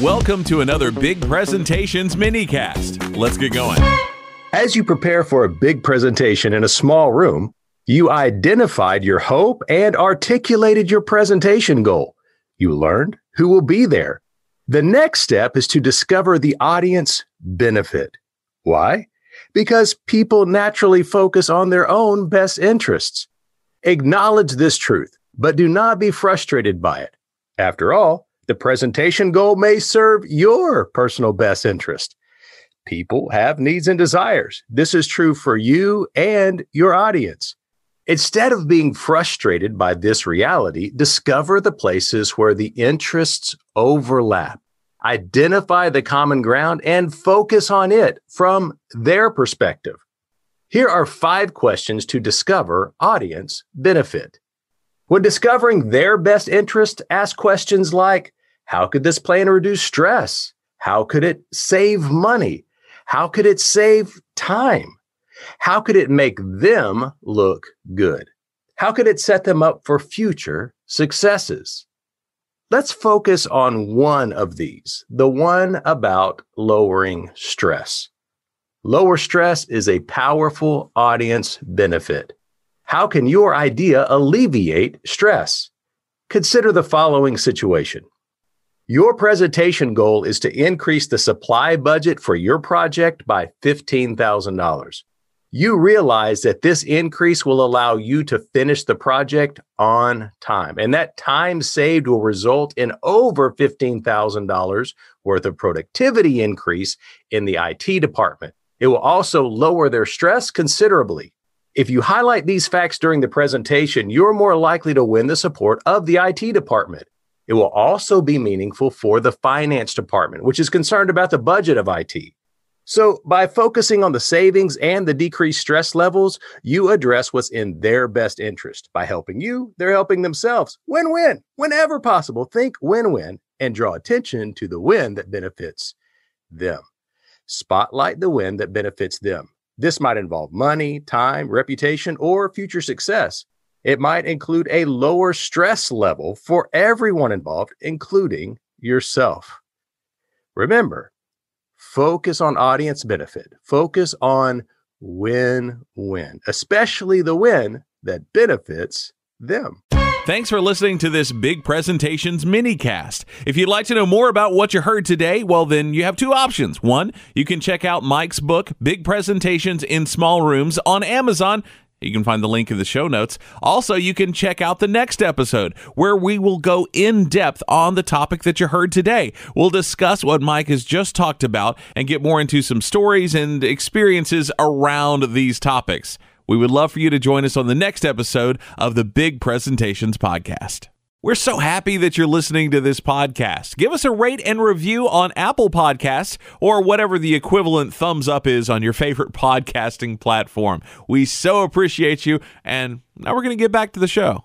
Welcome to another Big Presentations minicast. Let's get going. As you prepare for a big presentation in a small room, you identified your hope and articulated your presentation goal. You learned who will be there. The next step is to discover the audience benefit. Why? Because people naturally focus on their own best interests. Acknowledge this truth, but do not be frustrated by it. After all, the presentation goal may serve your personal best interest. People have needs and desires. This is true for you and your audience. Instead of being frustrated by this reality, discover the places where the interests overlap. Identify the common ground and focus on it from their perspective. Here are five questions to discover audience benefit. When discovering their best interest, ask questions like How could this plan reduce stress? How could it save money? How could it save time? How could it make them look good? How could it set them up for future successes? Let's focus on one of these, the one about lowering stress. Lower stress is a powerful audience benefit. How can your idea alleviate stress? Consider the following situation. Your presentation goal is to increase the supply budget for your project by $15,000. You realize that this increase will allow you to finish the project on time, and that time saved will result in over $15,000 worth of productivity increase in the IT department. It will also lower their stress considerably. If you highlight these facts during the presentation, you're more likely to win the support of the IT department. It will also be meaningful for the finance department, which is concerned about the budget of IT. So, by focusing on the savings and the decreased stress levels, you address what's in their best interest. By helping you, they're helping themselves. Win win. Whenever possible, think win win and draw attention to the win that benefits them. Spotlight the win that benefits them. This might involve money, time, reputation, or future success. It might include a lower stress level for everyone involved, including yourself. Remember, focus on audience benefit, focus on win win, especially the win that benefits them. Thanks for listening to this Big Presentations minicast. If you'd like to know more about what you heard today, well, then you have two options. One, you can check out Mike's book, Big Presentations in Small Rooms, on Amazon. You can find the link in the show notes. Also, you can check out the next episode where we will go in depth on the topic that you heard today. We'll discuss what Mike has just talked about and get more into some stories and experiences around these topics. We would love for you to join us on the next episode of the Big Presentations Podcast. We're so happy that you're listening to this podcast. Give us a rate and review on Apple Podcasts or whatever the equivalent thumbs up is on your favorite podcasting platform. We so appreciate you. And now we're going to get back to the show.